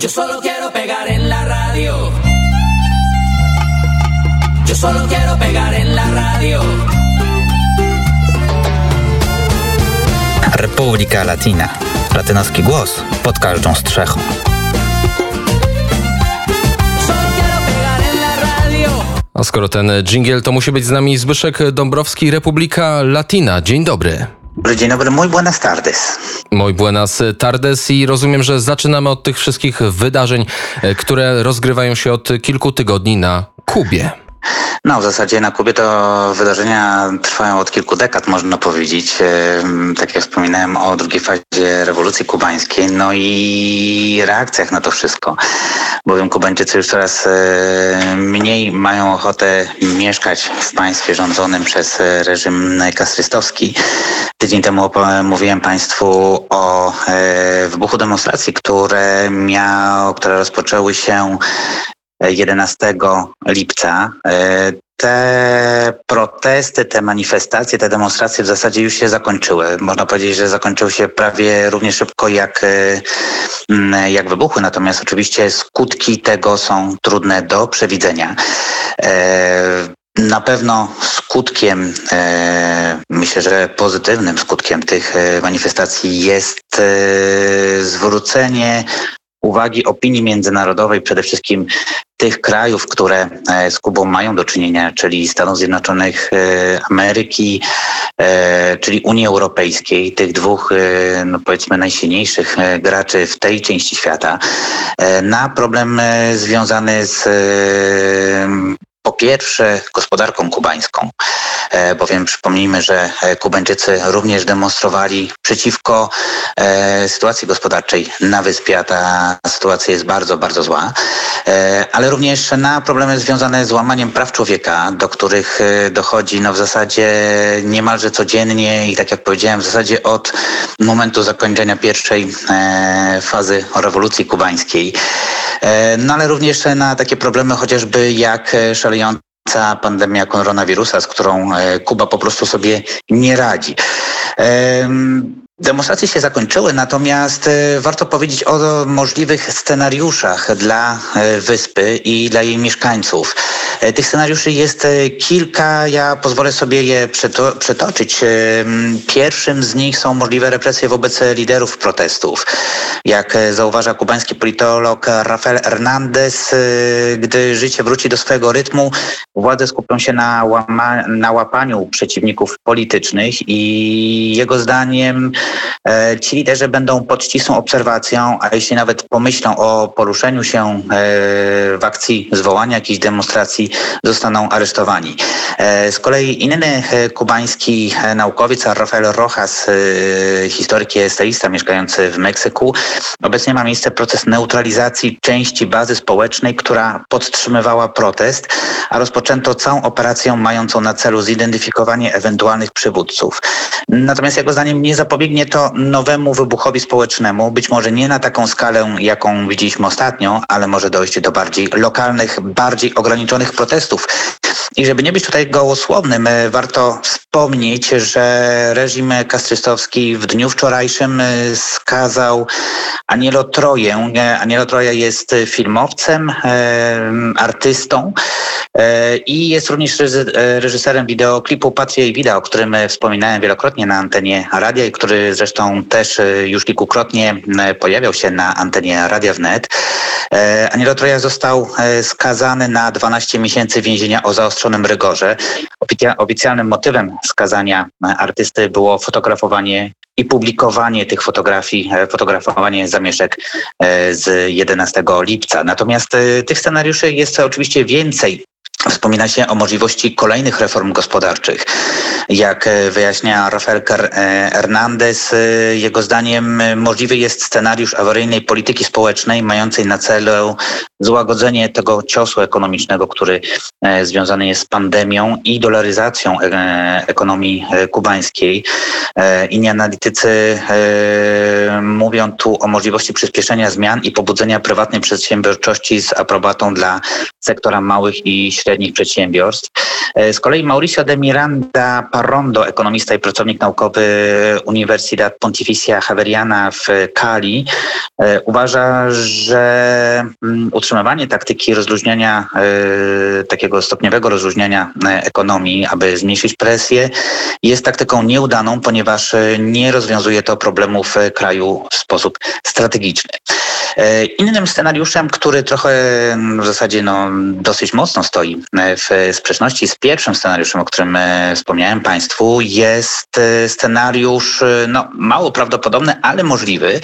Yo solo quiero pegar en la radio. Yo solo quiero pegar en la radio. Republika Latina. Latynoski głos pod każdą strzechą. A skoro ten dżingiel, to musi być z nami Zbyszek Dąbrowski, Republika Latina. Dzień dobry. Dzień dobry, muy buenas tardes. Mój buenas tardes i rozumiem, że zaczynamy od tych wszystkich wydarzeń, e, które rozgrywają się od kilku tygodni na Kubie. No, w zasadzie na Kubie to wydarzenia trwają od kilku dekad, można powiedzieć. Tak jak wspominałem o drugiej fazie rewolucji kubańskiej, no i reakcjach na to wszystko. Bowiem Kubańczycy już coraz e, mniej mają ochotę mieszkać w państwie rządzonym przez e, reżim kastrystowski. Tydzień temu mówiłem Państwu o e, wybuchu demonstracji, które miał, które rozpoczęły się 11 lipca. E, Te protesty, te manifestacje, te demonstracje w zasadzie już się zakończyły. Można powiedzieć, że zakończyły się prawie równie szybko jak, e, jak wybuchły. Natomiast oczywiście skutki tego są trudne do przewidzenia. E, Na pewno skutkiem, myślę, że pozytywnym skutkiem tych manifestacji jest zwrócenie uwagi opinii międzynarodowej, przede wszystkim tych krajów, które e, z Kubą mają do czynienia, czyli Stanów Zjednoczonych e, Ameryki, e, czyli Unii Europejskiej, tych dwóch, no powiedzmy, najsilniejszych graczy w tej części świata, na problem związany z po pierwsze gospodarką kubańską, e, bowiem przypomnijmy, że e, Kubańczycy również demonstrowali przeciwko e, sytuacji gospodarczej na wyspie, a ta sytuacja jest bardzo, bardzo zła, ale również na problemy związane z łamaniem praw człowieka, do których dochodzi no, w zasadzie niemalże codziennie i tak jak powiedziałem, w zasadzie od momentu zakończenia pierwszej fazy rewolucji kubańskiej. No ale również na takie problemy chociażby jak e, pandemia koronawirusa, z którą e, Kuba po prostu sobie nie radzi. Em, Demonstracje się zakończyły, natomiast e, warto powiedzieć o możliwych scenariuszach dla e, wyspy i dla jej mieszkańców. E, Tych scenariuszy jest kilka, ja pozwolę sobie je. Em, Pierwszym z nich są możliwe represje wobec liderów protestów. Jak zauważa kubański politolog Rafael Hernandez, gdy życie wróci do swojego rytmu, władze skupią się na, na łapaniu przeciwników politycznych i jego zdaniem ci liderzy będą pod ścisłą obserwacją, a jeśli nawet pomyślą o poruszeniu się e, w akcji zwołania jakiejś demonstracji, zostaną aresztowani. E, z kolei inny e, kubański e, naukowiec, Rafael Rojas, e, historyk i eseista mieszkający w Meksyku, obecnie ma miejsce proces neutralizacji części bazy społecznej, która podtrzymywała protest, a rozpoczęto całą operację mającą na celu zidentyfikowanie ewentualnych przywódców. Natomiast jego zdaniem nie zapobiegnie to nowemu wybuchowi społecznemu, być może nie na taką skalę, jaką widzieliśmy ostatnio, ale może dojść do bardziej lokalnych, bardziej ograniczonych protestów. I żeby nie być tutaj gołosłownym, e, warto wspomnieć, że reżim kastrystowski w dniu wczorajszym e, skazał Anielo Troję. E, Anielo Troja jest filmowcem, artystą i jest również reżyserem wideoklipu Patria i Vida, o którym wspominałem wielokrotnie na antenie radia i który zresztą też już kilkukrotnie pojawiał się na antenie Radia Wnet. Anielo Troja został skazany na 12 miesięcy więzienia o zaostrzonym rygorze. Oficja- Oficjalnym motywem skazania e, artysty było fotografowanie i publikowanie tych fotografii, e, fotografowanie zamieszek e, z 11 lipca. Natomiast tych scenariuszy jest oczywiście więcej. Wspomina się o możliwości kolejnych reform gospodarczych. Jak e, wyjaśnia Rafael e, Hernandez, e, jego zdaniem możliwy jest scenariusz awaryjnej polityki społecznej mającej na celu złagodzenie tego ciosu ekonomicznego, który związany jest z pandemią i dolaryzacją ekonomii kubańskiej. Inni analitycy mówią tu o możliwości przyspieszenia zmian i pobudzenia prywatnej przedsiębiorczości z aprobatą dla sektora małych i średnich przedsiębiorstw. Z kolei Mauricio de Miranda Parrondo, ekonomista i pracownik naukowy Universidad Pontificia Javeriana w Cali, uważa, że mm, utrzymywanie taktyki rozluźniania, takiego stopniowego rozluźniania ekonomii, aby zmniejszyć presję, jest taktyką nieudaną, ponieważ nie rozwiązuje to problemów kraju w sposób strategiczny. E, innym scenariuszem, który trochę w zasadzie no, dosyć mocno stoi e, w sprzeczności z pierwszym scenariuszem, o którym e, wspomniałem Państwu, jest scenariusz no, mało prawdopodobny, ale możliwy.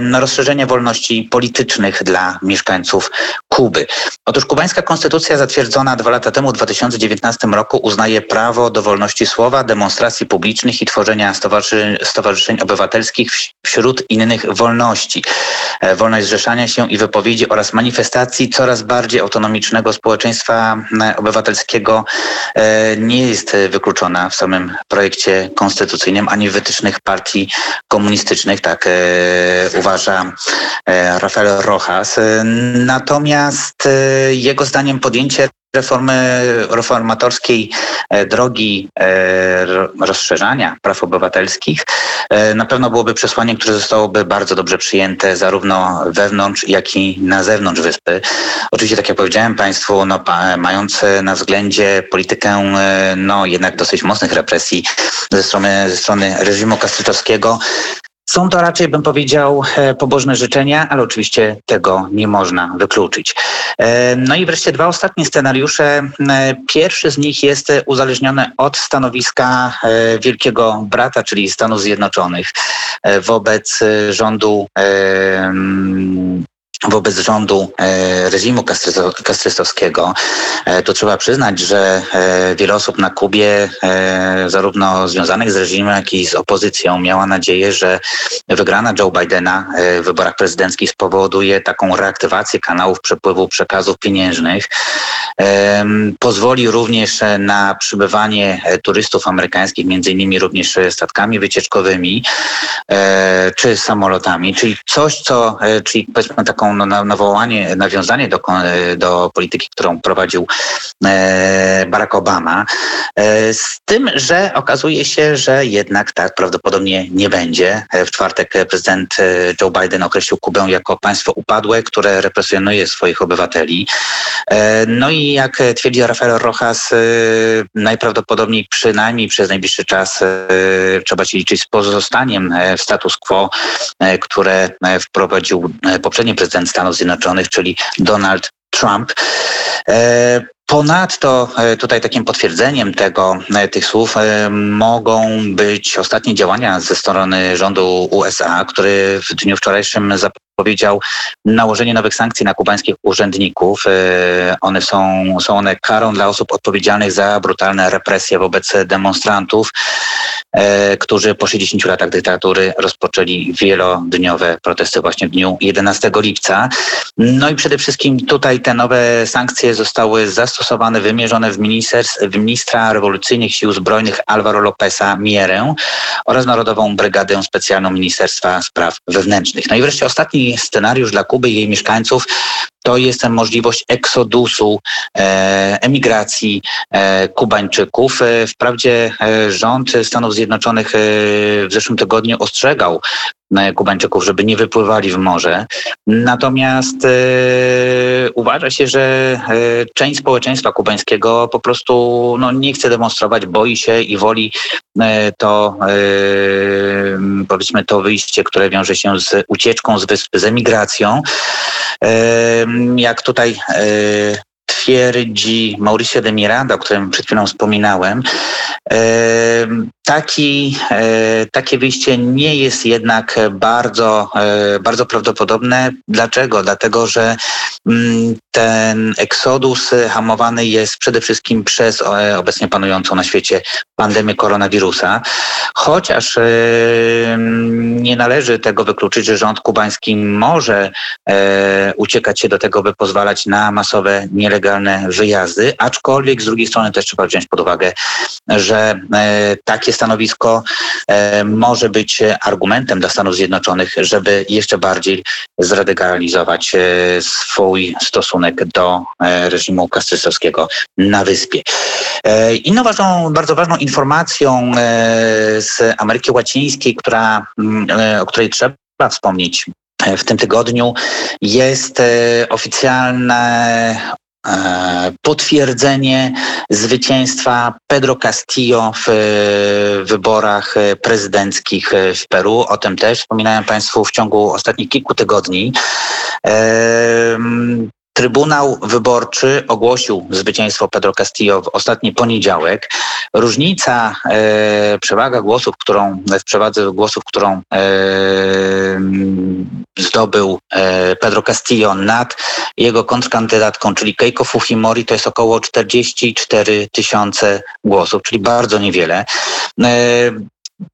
No, rozszerzenie wolności politycznych dla mieszkańców Kuby. Otóż kubańska konstytucja zatwierdzona dwa lata temu, w 2019 roku, uznaje prawo do wolności słowa, demonstracji publicznych i tworzenia stowarzyszeń, stowarzyszeń obywatelskich wśród innych wolności. E, wolność zrzeszania się i wypowiedzi oraz manifestacji coraz bardziej autonomicznego społeczeństwa e, obywatelskiego e, nie jest wykluczona w samym projekcie konstytucyjnym ani w wytycznych partii komunistycznych, tak uważa Rafael Rojas. Natomiast jego zdaniem podjęcie reformy reformatorskiej e, drogi e, rozszerzania praw obywatelskich e, na pewno byłoby przesłanie, które zostałoby bardzo dobrze przyjęte zarówno wewnątrz, jak i na zewnątrz wyspy. Oczywiście, tak jak powiedziałem Państwu, no, mając na względzie politykę no, jednak dosyć mocnych represji ze strony, ze strony reżimu kastrytowskiego, są to raczej, bym powiedział, e, pobożne życzenia, ale oczywiście tego nie można wykluczyć. E, no i wreszcie dwa ostatnie scenariusze. E, pierwszy z nich jest uzależniony od stanowiska Wielkiego Brata, czyli Stanów Zjednoczonych wobec rządu wobec rządu e, reżimu kastrystowskiego. E, to trzeba przyznać, że e, wiele osób na Kubie, zarówno związanych z reżimem, jak i z opozycją, miała nadzieję, że wygrana Joe Bidena w wyborach prezydenckich spowoduje taką reaktywację kanałów przepływu przekazów pieniężnych. Pozwoli również na przybywanie turystów amerykańskich, między innymi również statkami wycieczkowymi czy samolotami, czyli coś, co, czyli powiedzmy taką nawołanie, nawiązanie do, do polityki, którą prowadził e, Barack Obama. E, z tym, że okazuje się, że jednak tak prawdopodobnie nie będzie. E, w czwartek prezydent Joe Biden określił Kubę jako państwo upadłe, które represjonuje swoich obywateli. No i jak twierdzi Rafael Rojas, najprawdopodobniej przynajmniej przez najbliższy czas trzeba się liczyć z pozostaniem w status quo, które wprowadził poprzedni prezydent prezydent Stanów Zjednoczonych, czyli Donald Trump. E, ponadto e, tutaj takim potwierdzeniem tego, e, tych słów mogą być ostatnie działania ze strony rządu USA, który w dniu wczorajszym powiedział nałożenie nowych sankcji na kubańskich urzędników. One są, są one karą dla osób odpowiedzialnych za brutalne represje wobec demonstrantów, którzy po 60 latach dyktatury rozpoczęli wielodniowe protesty właśnie w dniu 11 lipca. No i przede wszystkim tutaj te nowe sankcje zostały zastosowane, wymierzone w, w ministra rewolucyjnych sił zbrojnych Alvaro Lopeza Mierę oraz Narodową Brygadę Specjalną Ministerstwa Spraw Wewnętrznych. No i wreszcie ostatni scenariusz dla Kuby i jej mieszkańców to jest możliwość eksodusu, e, emigracji e, Kubańczyków. E, wprawdzie rząd Stanów Zjednoczonych w zeszłym tygodniu ostrzegał Kubańczyków, żeby nie wypływali w morze. Natomiast e, uważa się, że e, część społeczeństwa kubańskiego po prostu no, nie chce demonstrować, boi się i woli e, to, e, powiedzmy, to wyjście, które wiąże się z ucieczką z wyspy, z emigracją. Jak tutaj twierdzi Mauricio de Miranda, o którym przed chwilą wspominałem, taki, e, takie wyjście nie jest jednak bardzo, e, bardzo prawdopodobne. Dlaczego? Dlatego, że mm, ten eksodus hamowany jest przede wszystkim przez e, obecnie panującą na świecie pandemię koronawirusa. Chociaż nie należy tego wykluczyć, że rząd kubański może uciekać się do tego, by pozwalać na masowe, nielegalne wyjazdy, aczkolwiek z drugiej strony też trzeba wziąć pod uwagę, że takie stanowisko e, może być argumentem dla Stanów Zjednoczonych, żeby jeszcze bardziej zradykalizować e, swój stosunek do reżimu kastrysowskiego na wyspie. Inną ważną, bardzo ważną informacją z Ameryki Łacińskiej, która, mm, o której trzeba wspomnieć w tym tygodniu jest oficjalne E, potwierdzenie zwycięstwa Pedro Castillo w e, wyborach prezydenckich w Peru. O tym też wspominałem Państwu w ciągu ostatnich kilku tygodni. Trybunał Wyborczy ogłosił zwycięstwo Pedro Castillo w ostatni poniedziałek. Różnica, e, przewaga głosów, którą w przewadze głosów, którą e, zdobył e, Pedro Castillo nad jego kontrkandydatką, czyli Keiko Fujimori, to jest około 44 tysiące głosów, czyli bardzo niewiele. E,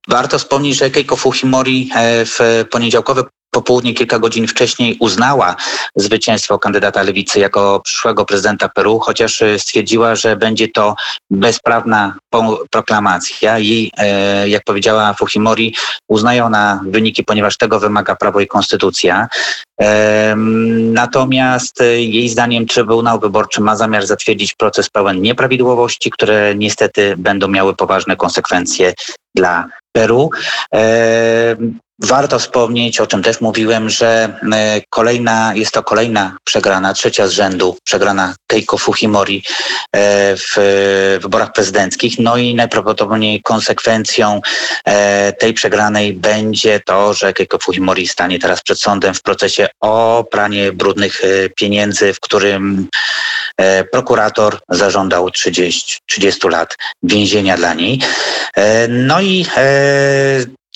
warto wspomnieć, że Keiko Fujimori e, w poniedziałkowe popołudnie kilka godzin wcześniej uznała zwycięstwo kandydata lewicy jako przyszłego prezydenta Peru, chociaż e, stwierdziła, że będzie to bezprawna proklamacja. Jej, e, jak powiedziała Fujimori, uznaje ona wyniki, ponieważ tego wymaga prawo i konstytucja. Natomiast e, jej zdaniem Trybunał Wyborczy ma zamiar zatwierdzić proces pełen nieprawidłowości, które niestety będą miały poważne konsekwencje dla Peru. Warto wspomnieć, o czym też mówiłem, że e, kolejna, jest to kolejna przegrana, trzecia z rzędu przegrana Keiko Fujimori e, w wyborach prezydenckich. No i najprawdopodobniej konsekwencją e, tej przegranej będzie to, że Keiko Fujimori stanie teraz przed sądem w procesie o pranie brudnych pieniędzy, w którym prokurator zażądał 30, 30 lat więzienia dla niej. No i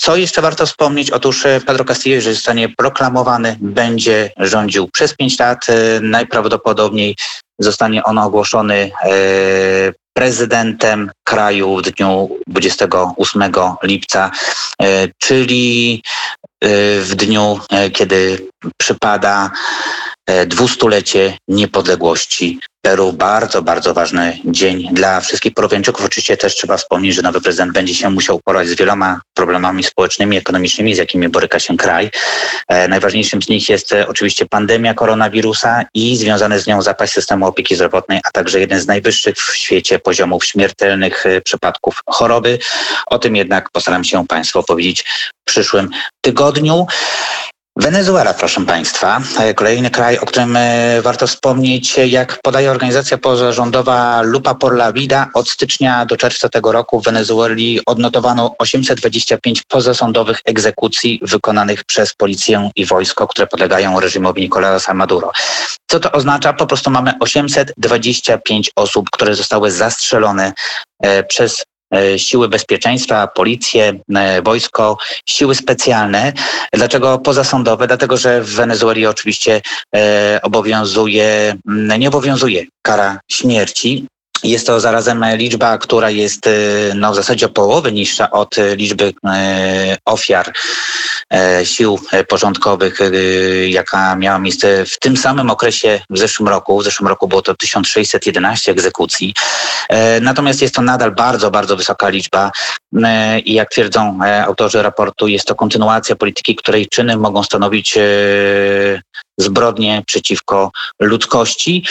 co jeszcze warto wspomnieć? Otóż e, Pedro Castillo, jeżeli zostanie proklamowany, będzie rządził przez pięć lat. E, najprawdopodobniej zostanie on ogłoszony e, prezydentem kraju w dniu 28 lipca, czyli w dniu, kiedy przypada dwustulecie niepodległości Peru bardzo, bardzo ważny dzień dla wszystkich Peruwianczyków. Oczywiście też trzeba wspomnieć, że nowy prezydent będzie się musiał uporać z wieloma problemami społecznymi, ekonomicznymi, z jakimi boryka się kraj. E, najważniejszym z nich jest e, oczywiście pandemia koronawirusa i związane z nią zapaść systemu opieki zdrowotnej, a także jeden z najwyższych w świecie poziomów śmiertelnych e, przypadków choroby. O tym jednak postaram się Państwu opowiedzieć przyszłym tygodniu. Wenezuela, proszę Państwa, kolejny kraj, o którym e, warto wspomnieć, jak podaje organizacja pozarządowa Lupa por la Vida, od stycznia do czerwca tego roku w Wenezueli odnotowano 825 pozasądowych egzekucji wykonanych przez policję i wojsko, które podlegają reżimowi Nicolasa Maduro. Co to oznacza? Po prostu mamy 825 osób, które zostały zastrzelone e, przez siły bezpieczeństwa, policję, e, wojsko, siły specjalne. Dlaczego pozasądowe? Dlatego, że w Wenezueli oczywiście e, obowiązuje, nie obowiązuje kara śmierci. Jest to zarazem liczba, która jest no, w zasadzie o połowę niższa od liczby ofiar E, sił e, porządkowych, e, jaka miała miejsce w tym samym okresie w zeszłym roku. W zeszłym roku było to 1611 egzekucji. Natomiast jest to nadal bardzo, bardzo wysoka liczba i jak twierdzą autorzy raportu, jest to kontynuacja polityki, której czyny mogą stanowić zbrodnie przeciwko ludzkości.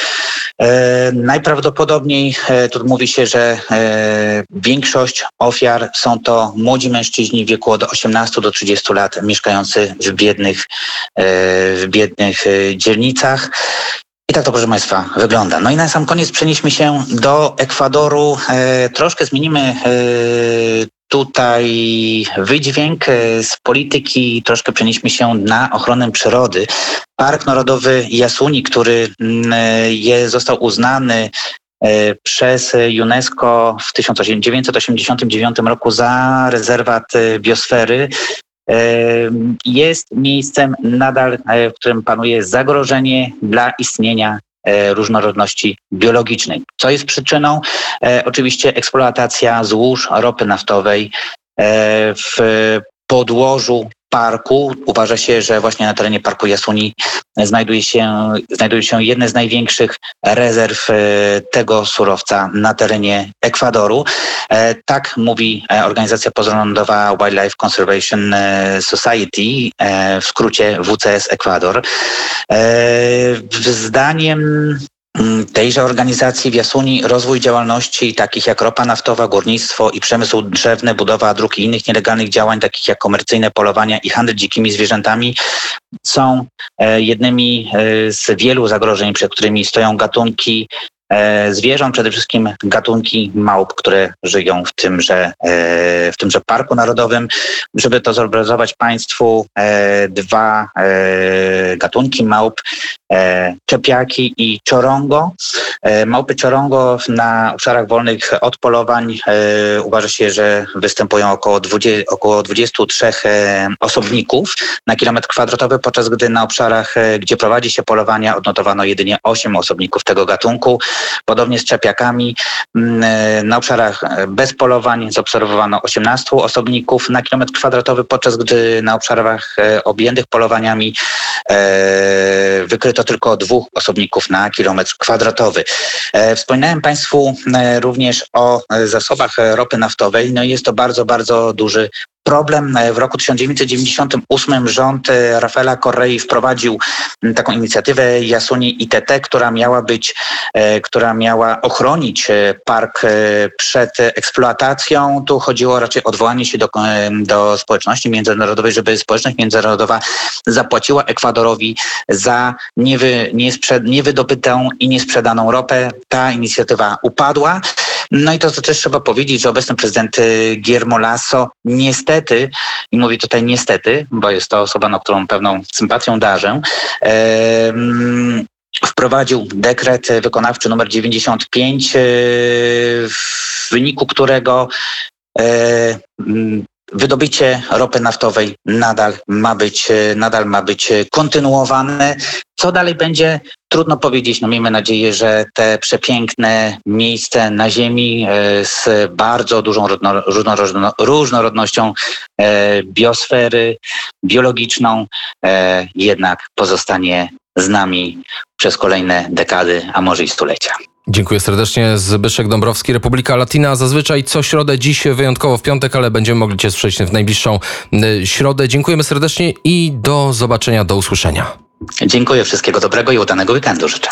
E, najprawdopodobniej e, tu mówi się, że e, większość ofiar są to młodzi mężczyźni w wieku od 18 do 30 lat mieszkający w biednych, w biednych dzielnicach. I tak to, proszę Państwa, wygląda. No i na sam koniec przenieśmy się do Ekwadoru. E, troszkę zmienimy e, tutaj wydźwięk e, z polityki, troszkę przenieśmy się na ochronę przyrody. Park Narodowy Jasuni, który mm, je, został uznany przez UNESCO w 1989 roku za rezerwat biosfery, jest miejscem nadal, w którym panuje zagrożenie dla istnienia e, różnorodności biologicznej. Co jest przyczyną? E, oczywiście eksploatacja złóż ropy naftowej e, w podłożu parku. Uważa się, że właśnie na terenie Parku Jasuni znajduje się, znajduje się jedne z największych rezerw e, tego surowca na terenie Ekwadoru. E, tak mówi e, organizacja pozarządowa Wildlife Conservation Society, w skrócie WCS Ekwador. zdaniem tejże organizacji w Jasuni rozwój działalności takich jak ropa naftowa, górnictwo i przemysł drzewny, budowa dróg i innych nielegalnych działań takich jak komercyjne polowania i handel dzikimi zwierzętami są e, jednymi e, z wielu zagrożeń, przed którymi stoją gatunki zwierząt, przede wszystkim gatunki małp, które żyją w tymże, e, w tymże Parku Narodowym. Żeby to zobrazować Państwu, e, dwa e, gatunki małp, e, czepiaki i czorongo. E, Małpy czorongo na obszarach wolnych od polowań e, uważa się, że występują około, 20, około 23 e, osobników na kilometr kwadratowy, podczas gdy na obszarach, gdzie prowadzi się polowania, odnotowano jedynie 8 osobników tego gatunku. Podobnie z czepiakami. Na obszarach bez polowań zaobserwowano 18 osobników na kilometr kwadratowy, podczas gdy na obszarach objętych polowaniami wykryto tylko dwóch osobników na kilometr kwadratowy. E, Wspominałem Państwu e, również o e, zasobach ropy naftowej. No jest to bardzo, bardzo duży problem. W roku 1998 rząd e, Rafaela Correi wprowadził taką inicjatywę Jasuni ITT, która miała być, e, która miała ochronić e, park przed eksploatacją. Tu chodziło raczej o odwołanie się do, do społeczności międzynarodowej, żeby społeczność międzynarodowa zapłaciła Ekwadorowi za niewy, niewydobytą i niesprzedaną ropę. Ta inicjatywa upadła. No i to, co też trzeba powiedzieć, że obecny prezydent y, Guillermo Lasso niestety, i mówię tutaj niestety, bo jest to osoba, na którą pewną sympatią darzę, wprowadził dekret wykonawczy numer 95, y, w wyniku którego e, wydobycie ropy naftowej nadal ma być, e, nadal ma być e, kontynuowane. Co dalej będzie? Trudno powiedzieć. No miejmy nadzieję, że te przepiękne miejsce na Ziemi e, z bardzo dużą różno- różnorodno- różnorodnością biosfery biologiczną jednak pozostanie z nami przez kolejne dekady, a może i stulecia. Dziękuję serdecznie. Zbyszek Dąbrowski, Republika Latina. Zazwyczaj co środę, dziś wyjątkowo w piątek, ale będziemy mogli Cię słyszeć w najbliższą y, środę. Dziękujemy serdecznie i do zobaczenia, do usłyszenia. Dziękuję, wszystkiego dobrego i udanego weekendu życzę.